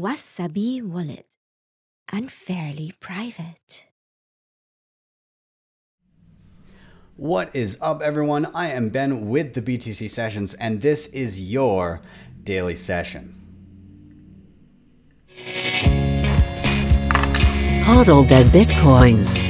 Wasabi Wallet. Unfairly private. What is up, everyone? I am Ben with the BTC Sessions, and this is your daily session. Hodl that Bitcoin.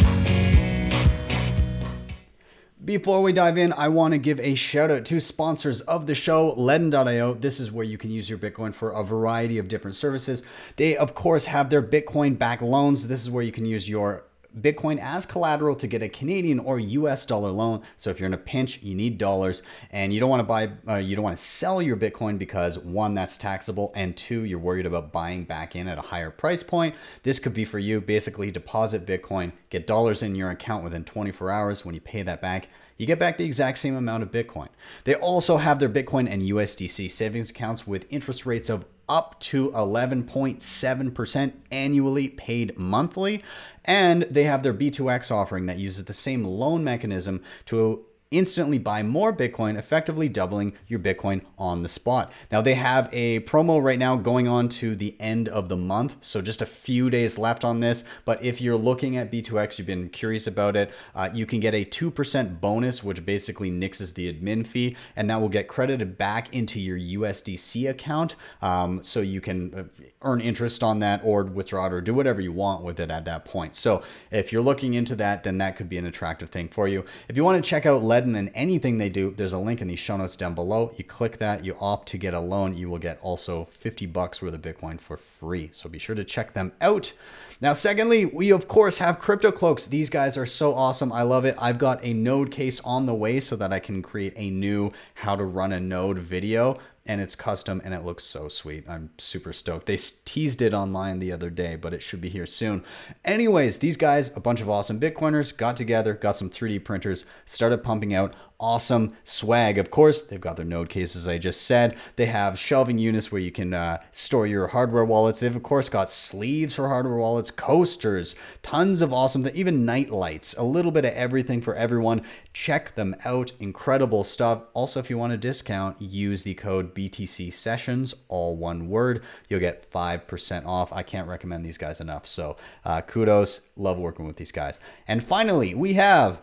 Before we dive in, I want to give a shout out to sponsors of the show, Ledn.io. This is where you can use your Bitcoin for a variety of different services. They, of course, have their Bitcoin back loans. This is where you can use your Bitcoin as collateral to get a Canadian or US dollar loan. So if you're in a pinch, you need dollars and you don't want to buy, uh, you don't want to sell your Bitcoin because one, that's taxable, and two, you're worried about buying back in at a higher price point. This could be for you. Basically, deposit Bitcoin, get dollars in your account within 24 hours. When you pay that back, you get back the exact same amount of Bitcoin. They also have their Bitcoin and USDC savings accounts with interest rates of up to 11.7% annually paid monthly. And they have their B2X offering that uses the same loan mechanism to instantly buy more Bitcoin, effectively doubling your Bitcoin on the spot. Now, they have a promo right now going on to the end of the month, so just a few days left on this. But if you're looking at B2X, you've been curious about it, uh, you can get a 2% bonus, which basically nixes the admin fee, and that will get credited back into your USDC account. Um, so you can uh, earn interest on that or withdraw it or do whatever you want with it at that point. So if you're looking into that, then that could be an attractive thing for you. If you want to check out Ledn and anything they do, there's a link in the show notes down below. You click that, you opt to get a loan, you will get also 50 bucks worth of Bitcoin for free. So be sure to check them out. Now, secondly, we of course have Crypto Cloaks. These guys are so awesome. I love it. I've got a node case on the way so that I can create a new how to run a node video and it's custom and it looks so sweet. I'm super stoked. They teased it online the other day, but it should be here soon. Anyways, these guys, a bunch of awesome Bitcoiners, got together, got some 3D printers, started pumping out awesome swag. Of course, they've got their node cases, I just said. They have shelving units where you can uh, store your hardware wallets. They've, of course, got sleeves for hardware wallets, coasters, tons of awesome things, even night lights, a little bit of everything for everyone. Check them out. Incredible stuff. Also, if you want a discount, use the code BTC Sessions, all one word. You'll get 5% off. I can't recommend these guys enough. So, uh, kudos. Love working with these guys. And finally, we have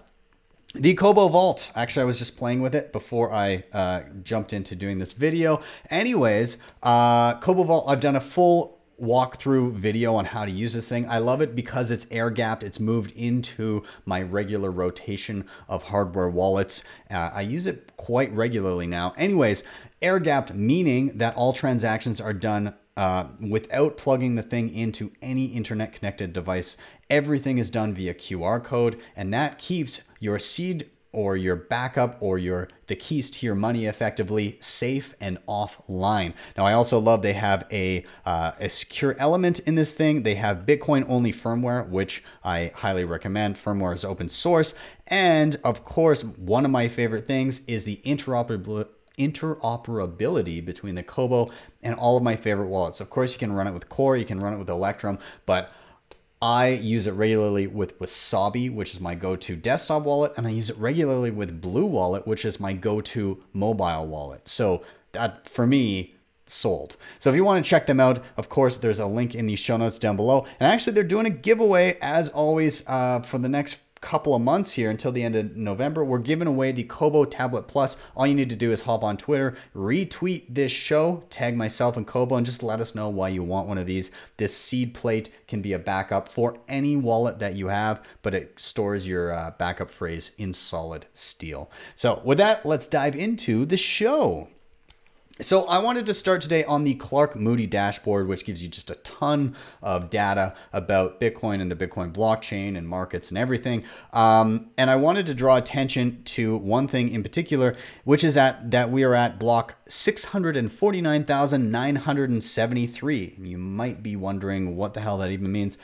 the Cobo Vault. Actually, I was just playing with it before I uh, jumped into doing this video. Anyways, uh, Cobo Vault, I've done a full walkthrough video on how to use this thing. I love it because it's air gapped. It's moved into my regular rotation of hardware wallets. Uh, I use it quite regularly now. Anyways, air gapped meaning that all transactions are done uh, without plugging the thing into any internet connected device. Everything is done via QR code, and that keeps your seed or your backup or your the keys to your money effectively safe and offline. Now I also love they have a uh, a secure element in this thing. They have Bitcoin only firmware, which I highly recommend. Firmware is open source, and of course one of my favorite things is the interoperability interoperability between the Cobo and all of my favorite wallets. Of course, you can run it with Core, you can run it with Electrum, but I use it regularly with Wasabi, which is my go to desktop wallet, and I use it regularly with Blue Wallet, which is my go to mobile wallet. So, that for me, sold. So if you want to check them out, of course, there's a link in the show notes down below. And actually, they're doing a giveaway as always uh, for the next couple of months here until the end of November. We're giving away the Cobo Tablet Plus. All you need to do is hop on Twitter, retweet this show, tag myself and Cobo, and just let us know why you want one of these. This seed plate can be a backup for any wallet that you have, but it stores your uh, backup phrase in solid steel. So, with that, let's dive into the show. So I wanted to start today on the Clark Moody dashboard, which gives you just a ton of data about Bitcoin and the Bitcoin blockchain and markets and everything. Um, and I wanted to draw attention to one thing in particular, which is at that we are at block 649,973. You might be wondering what the hell that even means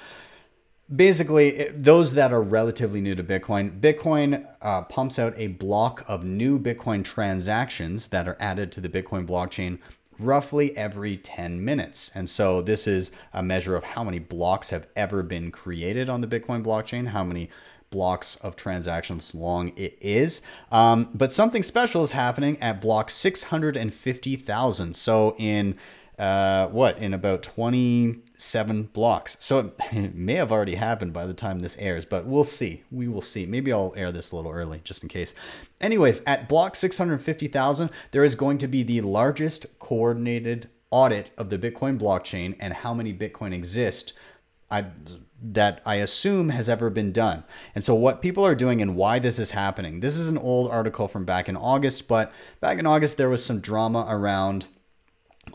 basically those that are relatively new to bitcoin bitcoin uh, pumps out a block of new bitcoin transactions that are added to the bitcoin blockchain roughly every 10 minutes. And so this is a measure of how many blocks have ever been created on the bitcoin blockchain how many blocks of transactions long it is. Um, but something special is happening at block 650000 so in uh, what in about 27 blocks. So it may have already happened by the time this airs, but we'll see. We will see. Maybe I'll air this a little early just in case. Anyways, at block 650,000, there is going to be the largest coordinated audit of the Bitcoin blockchain and how many Bitcoin exist. I, that I assume has ever been done. And so, what people are doing and why this is happening. This is an old article from back in August, but back in August, there was some drama around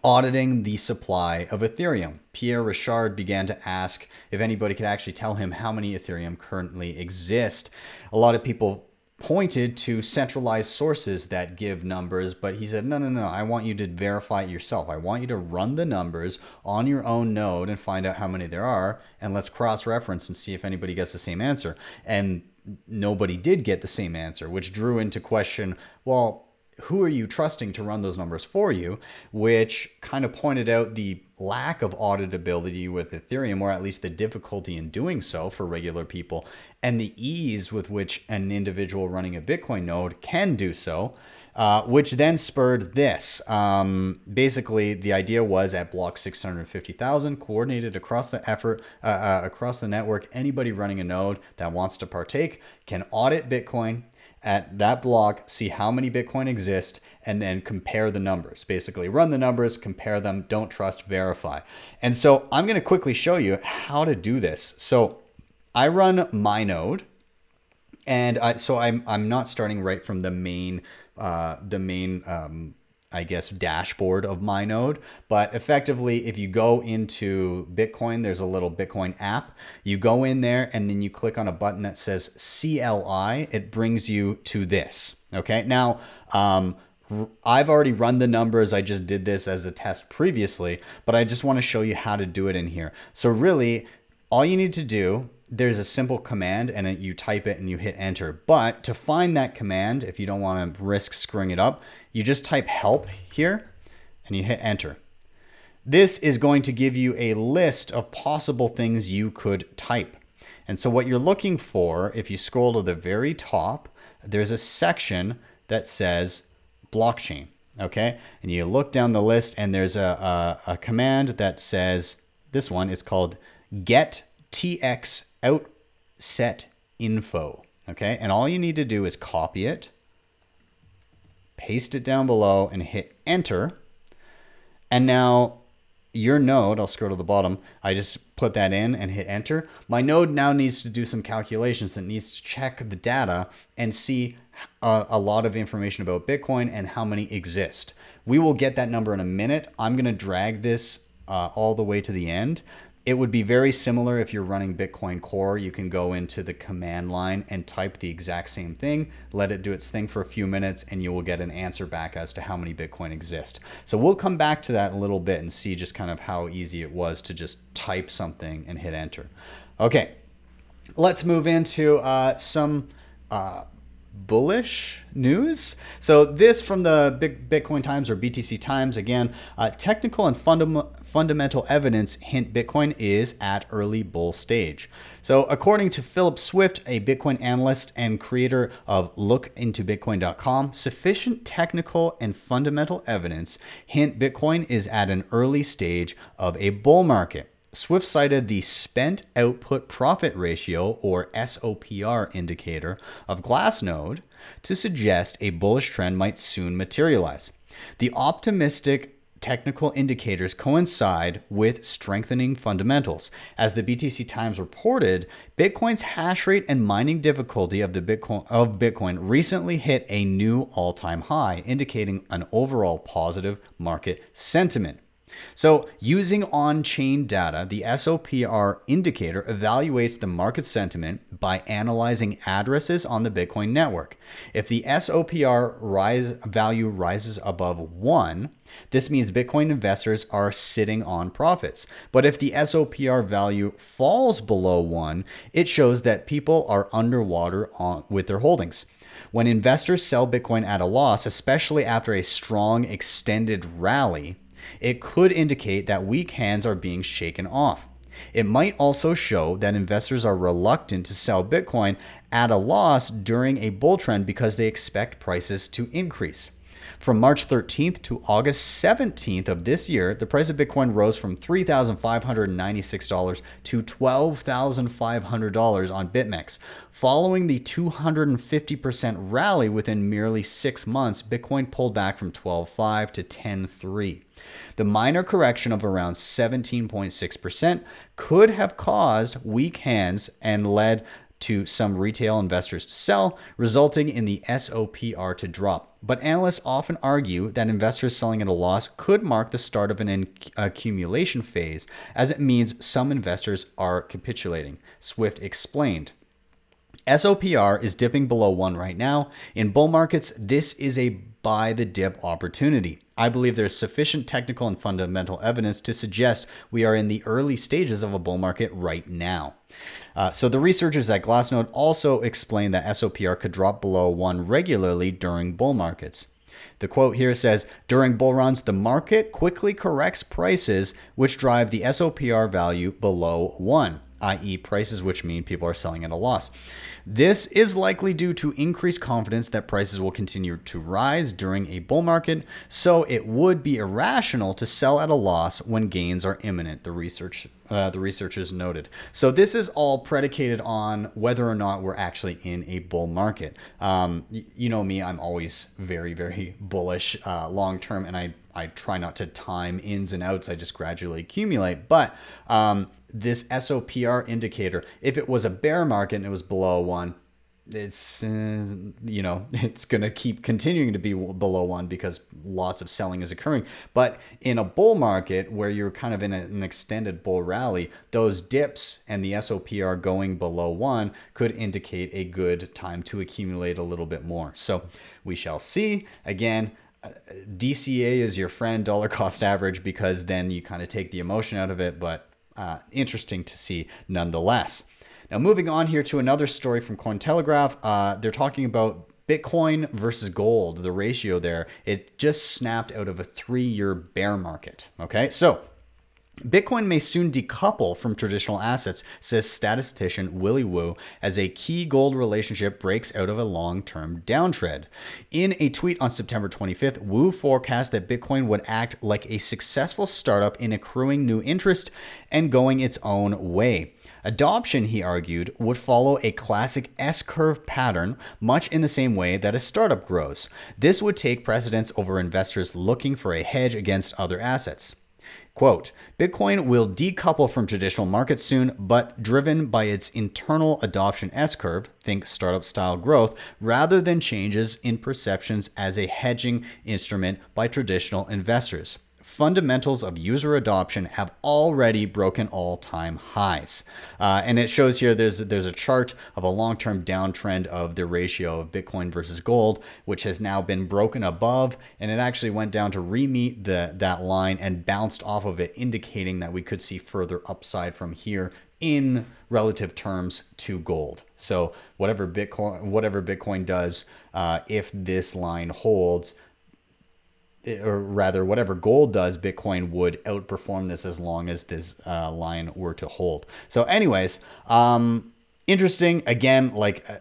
auditing the supply of Ethereum. Pierre Rochard began to ask if anybody could actually tell him how many Ethereum currently exist. A lot of people pointed to centralized sources that give numbers, but he said, no, no, no, I want you to verify it yourself. I want you to run the numbers on your own node and find out how many there are, and let's cross reference and see if anybody gets the same answer. And nobody did get the same answer, which drew into question, well, who are you trusting to run those numbers for you? Which kind of pointed out the lack of auditability with Ethereum, or at least the difficulty in doing so for regular people, and the ease with which an individual running a Bitcoin node can do so. Uh, which then spurred this. Um, basically, the idea was at block 650,000, coordinated across the effort, uh, uh, across the network. Anybody running a node that wants to partake can audit Bitcoin at that block, see how many Bitcoin exist, and then compare the numbers. Basically, run the numbers, compare them, don't trust, verify. And so I'm going to quickly show you how to do this. So I run my node, and I, so I'm I'm not starting right from the main uh, the main um, I guess, dashboard of my node. But effectively, if you go into Bitcoin, there's a little Bitcoin app. You go in there and then you click on a button that says CLI. It brings you to this. Okay. Now, um, I've already run the numbers. I just did this as a test previously, but I just want to show you how to do it in here. So, really, all you need to do there's a simple command and it, you type it and you hit enter. But to find that command, if you don't want to risk screwing it up, you just type help here and you hit enter. This is going to give you a list of possible things you could type. And so what you're looking for, if you scroll to the very top, there's a section that says blockchain. Okay. And you look down the list and there's a, a, a command that says this one is called get tx outset info. Okay. And all you need to do is copy it, paste it down below, and hit enter. And now your node, I'll scroll to the bottom, I just put that in and hit enter. My node now needs to do some calculations. It needs to check the data and see a, a, lot of information about Bitcoin and how many exist. We will get that number in a minute. I'm going to drag this uh, all the way to the end. It would be very similar if you're running Bitcoin Core. You can go into the command line and type the exact same thing, let it do its thing for a few minutes, and you will get an answer back as to how many Bitcoin exist. So we'll come back to that a little bit and see just kind of how easy it was to just type something and hit enter. Okay, let's move into uh, some. Uh, bullish news. So this from the Bitcoin Times or BTC Times again. Uh, technical and fundamental fundamental evidence hint Bitcoin is at early bull stage. So, according to Philip Swift, a Bitcoin analyst and creator of lookintobitcoin.com, sufficient technical and fundamental evidence hint Bitcoin is at an early stage of a bull market. Swift cited the spent output profit ratio or SOPR indicator of Glassnode to suggest a bullish trend might soon materialize. The optimistic technical indicators coincide with strengthening fundamentals. As the BTC Times reported, Bitcoin's hash rate and mining difficulty of the Bitcoin of Bitcoin recently hit a new all-time high, indicating an overall positive market sentiment. So, using on chain data, the SOPR indicator evaluates the market sentiment by analyzing addresses on the Bitcoin network. If the SOPR rise, value rises above 1, this means Bitcoin investors are sitting on profits. But if the SOPR value falls below 1, it shows that people are underwater on, with their holdings. When investors sell Bitcoin at a loss, especially after a strong extended rally, it could indicate that weak hands are being shaken off. It might also show that investors are reluctant to sell Bitcoin at a loss during a bull trend because they expect prices to increase. From March 13th to August 17th of this year, the price of Bitcoin rose from $3,596 to $12,500 on BitMEX. Following the 250% rally within merely six months, Bitcoin pulled back from 12.5 to 10.3. The minor correction of around 17.6% could have caused weak hands and led to some retail investors to sell, resulting in the SOPR to drop. But analysts often argue that investors selling at a loss could mark the start of an accumulation phase, as it means some investors are capitulating. Swift explained. SOPR is dipping below one right now. In bull markets, this is a buy the dip opportunity. I believe there's sufficient technical and fundamental evidence to suggest we are in the early stages of a bull market right now. Uh, so the researchers at Glassnode also explain that SOPR could drop below one regularly during bull markets. The quote here says During bull runs, the market quickly corrects prices which drive the SOPR value below one, i.e., prices which mean people are selling at a loss. This is likely due to increased confidence that prices will continue to rise during a bull market, so it would be irrational to sell at a loss when gains are imminent, the research uh, the researchers noted. So this is all predicated on whether or not we're actually in a bull market. Um, you know me, I'm always very, very bullish uh, long term, and I I try not to time ins and outs. I just gradually accumulate. But um, this SOPR indicator, if it was a bear market and it was below one, it's uh, you know it's going to keep continuing to be below one because lots of selling is occurring. But in a bull market where you're kind of in a, an extended bull rally those dips and the SOPR going below one could indicate a good time to accumulate a little bit more. So we shall see. Again DCA is your friend, dollar cost average, because then you kind of take the emotion out of it, but uh, interesting to see nonetheless. Now, moving on here to another story from Cointelegraph, uh, they're talking about Bitcoin versus gold, the ratio there. It just snapped out of a three year bear market. Okay, so Bitcoin may soon decouple from traditional assets, says statistician Willy Woo, as a key gold relationship breaks out of a long term downtrend. In a tweet on September 25th, Woo forecast that Bitcoin would act like a successful startup in accruing new interest and going its own way. Adoption, he argued, would follow a classic S curve pattern, much in the same way that a startup grows. This would take precedence over investors looking for a hedge against other assets. Quote, Bitcoin will decouple from traditional markets soon, but driven by its internal adoption S curve, think startup style growth, rather than changes in perceptions as a hedging instrument by traditional investors fundamentals of user adoption have already broken all-time highs. Uh, and it shows here there's there's a chart of a long-term downtrend of the ratio of Bitcoin versus gold, which has now been broken above, and it actually went down to re-meet the that line and bounced off of it, indicating that we could see further upside from here in relative terms to gold. So whatever Bitcoin whatever Bitcoin does, uh, if this line holds or rather, whatever gold does, Bitcoin would outperform this as long as this uh, line were to hold. So, anyways, um, interesting. Again, like uh,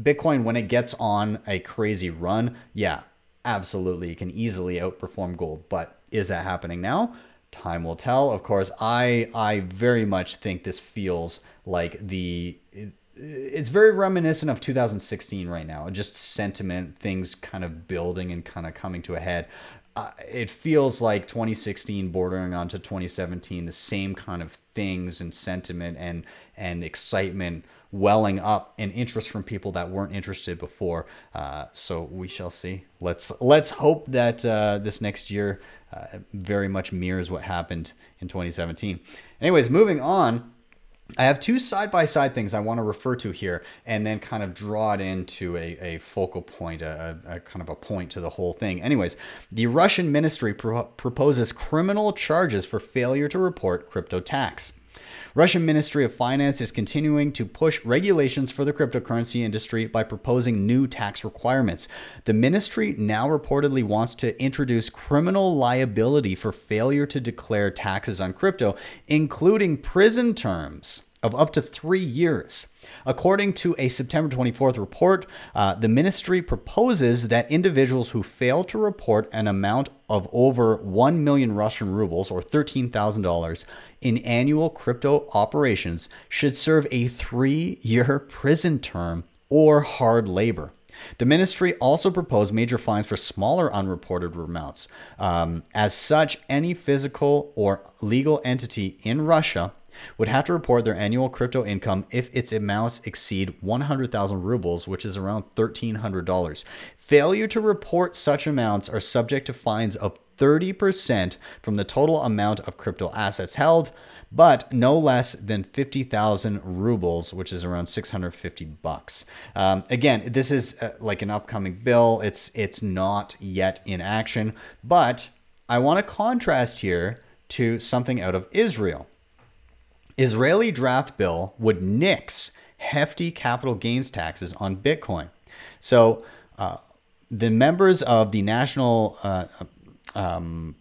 Bitcoin, when it gets on a crazy run, yeah, absolutely, it can easily outperform gold. But is that happening now? Time will tell. Of course, I I very much think this feels like the it's very reminiscent of 2016 right now. Just sentiment, things kind of building and kind of coming to a head uh, it feels like 2016 bordering onto 2017 the same kind of things and sentiment and and excitement welling up and interest from people that weren't interested before. Uh, so we shall see. Let's let's hope that uh, this next year uh, very much mirrors what happened in 2017 anyways moving on I have two side by side things I want to refer to here and then kind of draw it into a, a focal point, a, a kind of a point to the whole thing. Anyways, the Russian ministry pro- proposes criminal charges for failure to report crypto tax. Russian Ministry of Finance is continuing to push regulations for the cryptocurrency industry by proposing new tax requirements. The ministry now reportedly wants to introduce criminal liability for failure to declare taxes on crypto, including prison terms. of up to three years. According to a September 24th report, uh, the ministry proposes that individuals who fail to report an amount of over 1 million Russian rubles or $13,000 in annual crypto operations should serve a three year prison term or hard labor. The ministry also proposed major fines for smaller unreported amounts. Um, as such, any physical or legal entity in Russia would have to report their annual crypto income if its amounts exceed 100,000 rubles, which is around $1,300. Failure to report such amounts are subject to fines of 30% from the total amount of crypto assets held, but no less than 50,000 rubles, which is around 650 bucks. Um, again, this is uh, like an upcoming bill. It's it's not yet in action, but I want to contrast here to something out of Israel. Israeli draft bill would nix hefty capital gains taxes on Bitcoin. So uh, the members of the National uh, um,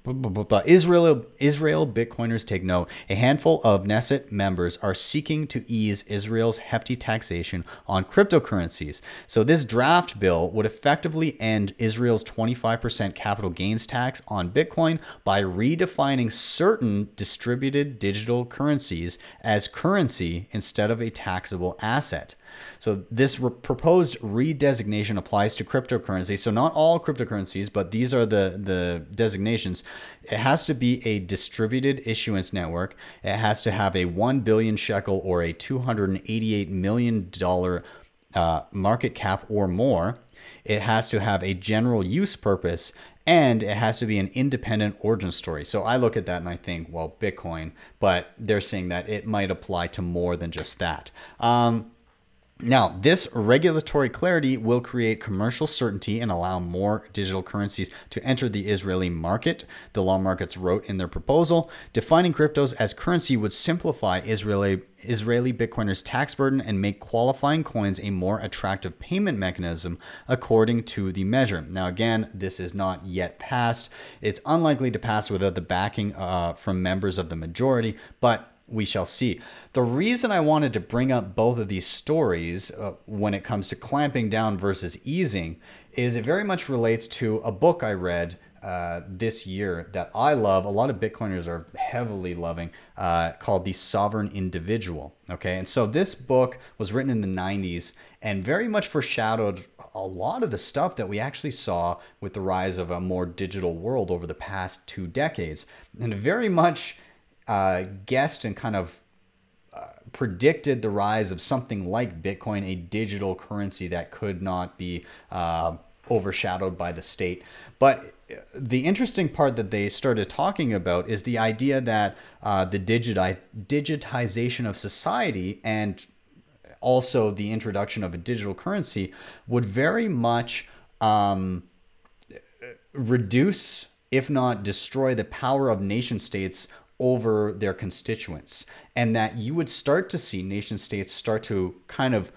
Israel Israel Bitcoiners take note. A handful of Knesset members are seeking to ease Israel's hefty taxation on cryptocurrencies. So this draft bill would effectively end Israel's 25% capital gains tax on Bitcoin by redefining certain distributed digital currencies as currency instead of a taxable asset. So this re- proposed redesignation applies to cryptocurrency. So not all cryptocurrencies, but these are the the designations. It has to be a distributed issuance network. It has to have a 1 billion shekel or a 288 million dollar uh, market cap or more. It has to have a general use purpose and it has to be an independent origin story. So I look at that and I think, well, Bitcoin, but they're saying that it might apply to more than just that. Um, now, this regulatory clarity will create commercial certainty and allow more digital currencies to enter the Israeli market. The law markets wrote in their proposal, defining cryptos as currency would simplify Israeli Israeli Bitcoiners' tax burden and make qualifying coins a more attractive payment mechanism according to the measure. Now, again, this is not yet passed. It's unlikely to pass without the backing uh, from members of the majority, but we shall see. The reason I wanted to bring up both of these stories uh, when it comes to clamping down versus easing is it very much relates to a book I read uh, this year that I love. A lot of Bitcoiners are heavily loving, uh, called The Sovereign Individual. Okay, and so this book was written in the 90s and very much foreshadowed a lot of the stuff that we actually saw with the rise of a more digital world over the past two decades, and very much uh, guessed and kind of uh, predicted the rise of something like Bitcoin, a digital currency that could not be uh, overshadowed by the state. But the interesting part that they started talking about is the idea that uh, the digiti- digitization of society and also the introduction of a digital currency would very much um, reduce, if not destroy, the power of nation states over their constituents, and that you would start to see nation states start to kind of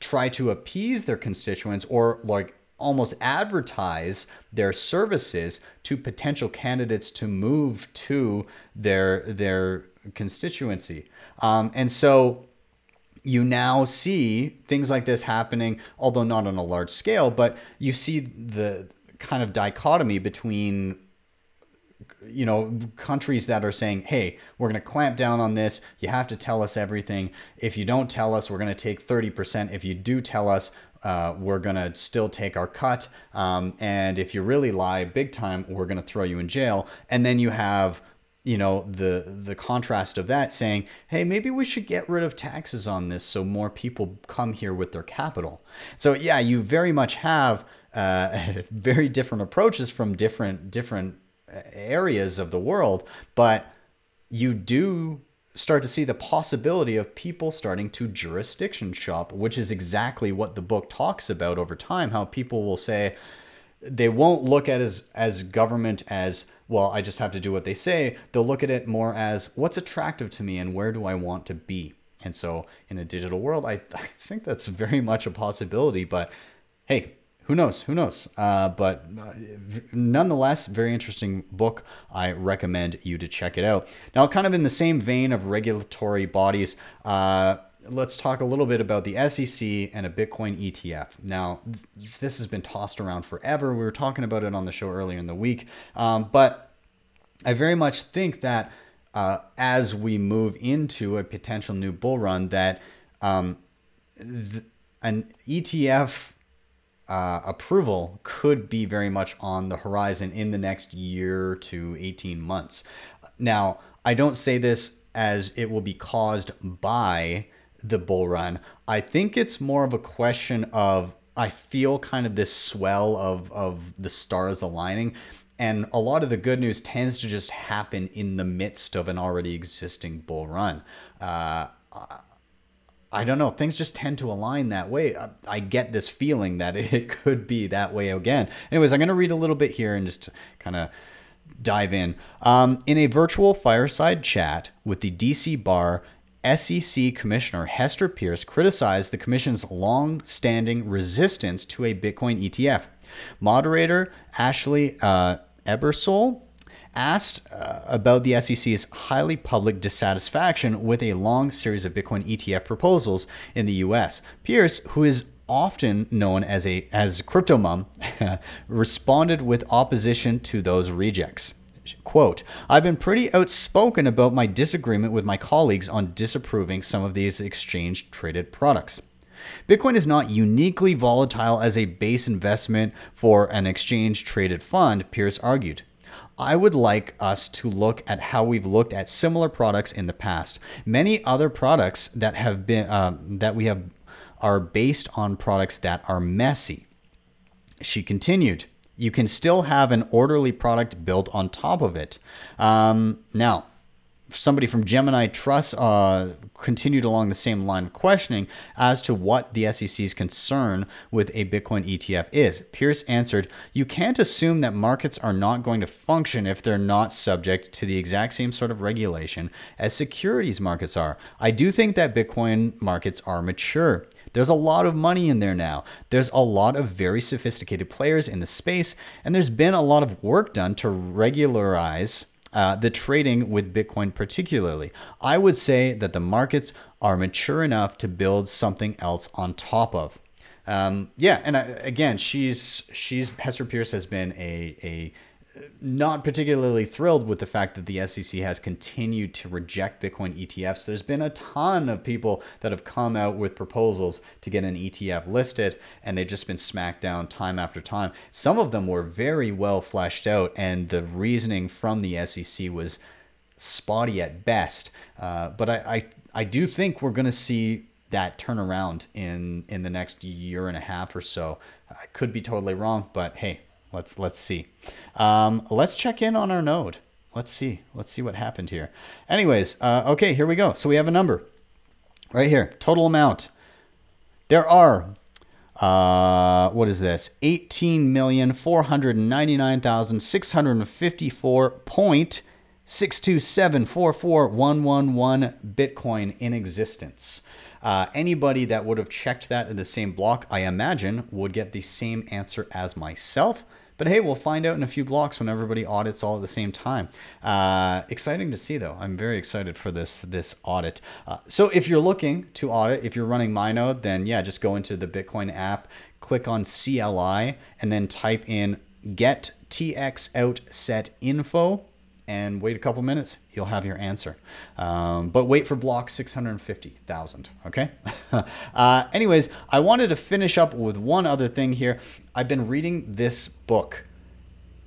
try to appease their constituents or like almost advertise their services to potential candidates to move to their their constituency. Um, and so you now see things like this happening, although not on a large scale, but you see the kind of dichotomy between you know countries that are saying hey we're going to clamp down on this you have to tell us everything. If you don't tell us we're going to take 30% if you do tell us uh, we're going to still take our cut. Um, and if you really lie big time we're going to throw you in jail. And then you have you know the the contrast of that saying hey maybe we should get rid of taxes on this so more people come here with their capital. So yeah you very much have uh, very different approaches from different different areas of the world, but you do start to see the possibility of people starting to jurisdiction shop, which is exactly what the book talks about over time. How people will say they won't look at as as government as well. I just have to do what they say. They'll look at it more as what's attractive to me and where do I want to be. And so in a digital world, I, I think that's very much a possibility. But hey, who knows? Who knows? Uh, but uh, nonetheless, very interesting book. I recommend you to check it out. Now, kind of in the same vein of regulatory bodies, uh, let's talk a little bit about the SEC and a Bitcoin ETF. Now, th- this has been tossed around forever. We were talking about it on the show earlier in the week, um, but I very much think that uh, as we move into a potential new bull run, that um, th- an ETF uh, approval could be very much on the horizon in the next year to 18 months. Now, I don't say this as it will be caused by the bull run. I think it's more of a question of I feel kind of this swell of of the stars aligning and a lot of the good news tends to just happen in the midst of an already existing bull run. Uh, I don't know. Things just tend to align that way. I, I, get this feeling that it could be that way again. Anyways, I'm going to read a little bit here and just kind of dive in. Um, in a virtual fireside chat with the DC Bar, SEC Commissioner Hester Peirce criticized the Commission's long standing resistance to a Bitcoin ETF. Moderator Ashley uh, Ebersole asked uh, about the SEC's highly public dissatisfaction with a long series of Bitcoin ETF proposals in the US. Peirce, who is often known as a as crypto mom, responded with opposition to those rejects. Quote, I've been pretty outspoken about my disagreement with my colleagues on disapproving some of these exchange traded products. Bitcoin is not uniquely volatile as a base investment for an exchange traded fund, Peirce argued. I would like us to look at how we've looked at similar products in the past. Many other products that have been uh, that we have are based on products that are messy. She continued, "You can still have an orderly product built on top of it." Um, now, somebody from Gemini Trust uh, continued along the same line of questioning as to what the SEC's concern with a Bitcoin ETF is. Peirce answered, You can't assume that markets are not going to function if they're not subject to the exact same sort of regulation as securities markets are. I do think that Bitcoin markets are mature. There's a lot of money in there now. There's a lot of very sophisticated players in the space, and there's been a lot of work done to regularize uh, the trading with Bitcoin, particularly. I would say that the markets are mature enough to build something else on top of. Um, yeah, and I, again, she's she's Hester Peirce has been a a not particularly thrilled with the fact that the SEC has continued to reject Bitcoin ETFs. There's been a ton of people that have come out with proposals to get an ETF listed, and they've just been smacked down time after time. Some of them were very well fleshed out, and the reasoning from the SEC was spotty at best. Uh, but I, I, I do think we're going to see that turnaround in in the next year and a half or so. I could be totally wrong, but hey, let's let's see. Um, let's check in on our node. Let's see. Let's see what happened here. Anyways, uh, okay, here we go. So we have a number right here. Total amount. There are uh, what is this? Eighteen million four hundred ninety-nine thousand six hundred fifty-four point six two seven four four one one one Bitcoin in existence. Uh, anybody that would have checked that in the same block, I imagine, would get the same answer as myself. But hey, we'll find out in a few blocks when everybody audits all at the same time. Uh, exciting to see, though. I'm very excited for this this audit. Uh, so if you're looking to audit, if you're running MyNode, then yeah, just go into the Bitcoin app, click on CLI, and then type in get TX out set info and wait a couple minutes, you'll have your answer. Um, but wait for block 650,000, okay? uh, anyways, I wanted to finish up with one other thing here. I've been reading this book.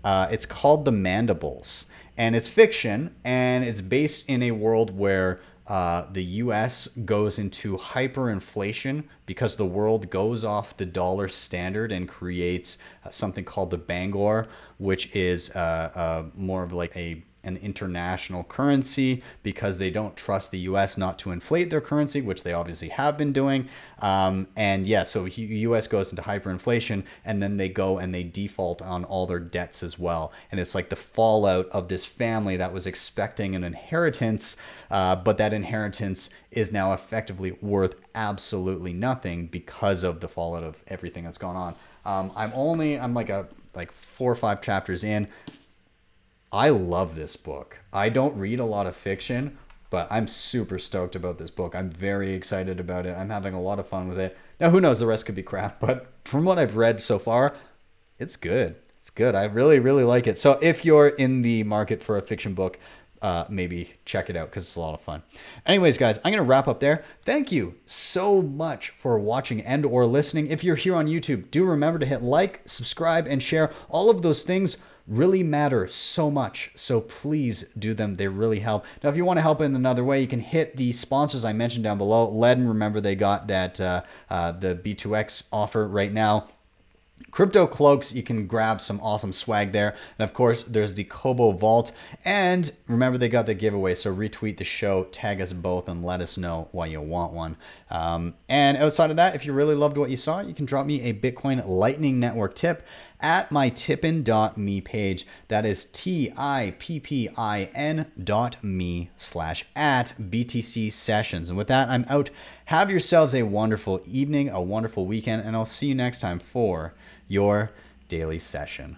Uh, it's called The Mandibles, and it's fiction, and it's based in a world where uh, the US goes into hyperinflation because the world goes off the dollar standard and creates uh, something called the bancor, which is uh, uh more of like a an international currency because they don't trust the US not to inflate their currency, which they obviously have been doing. Um, and yeah, so US goes into hyperinflation and then they go and they default on all their debts as well. And it's like the fallout of this family that was expecting an inheritance, uh, but that inheritance is now effectively worth absolutely nothing because of the fallout of everything that's gone on. Um, I'm only I'm like a like four or five chapters in. I love this book. I don't read a lot of fiction, but I'm super stoked about this book. I'm very excited about it. I'm having a lot of fun with it. Now, who knows? The rest could be crap, but from what I've read so far, it's good. It's good. I really, really like it. So if you're in the market for a fiction book, uh, maybe check it out because it's a lot of fun. Anyways, guys, I'm gonna wrap up there. Thank you so much for watching and or listening. If you're here on YouTube, do remember to hit like, subscribe, and share. All of those things really matter so much. So please do them. They really help. Now, if you want to help in another way, you can hit the sponsors I mentioned down below. Ledn, remember they got that uh, uh, the B2X offer right now. Crypto Cloaks, you can grab some awesome swag there. And of course, there's the Cobo Vault. And remember, they got the giveaway. So retweet the show, tag us both, and let us know why you want one. Um, and outside of that, if you really loved what you saw, you can drop me a Bitcoin Lightning Network tip at my tippin.me page. That is T I P P I N dot me slash at BTC sessions. And with that, I'm out. Have yourselves a wonderful evening, a wonderful weekend, and I'll see you next time for your daily session.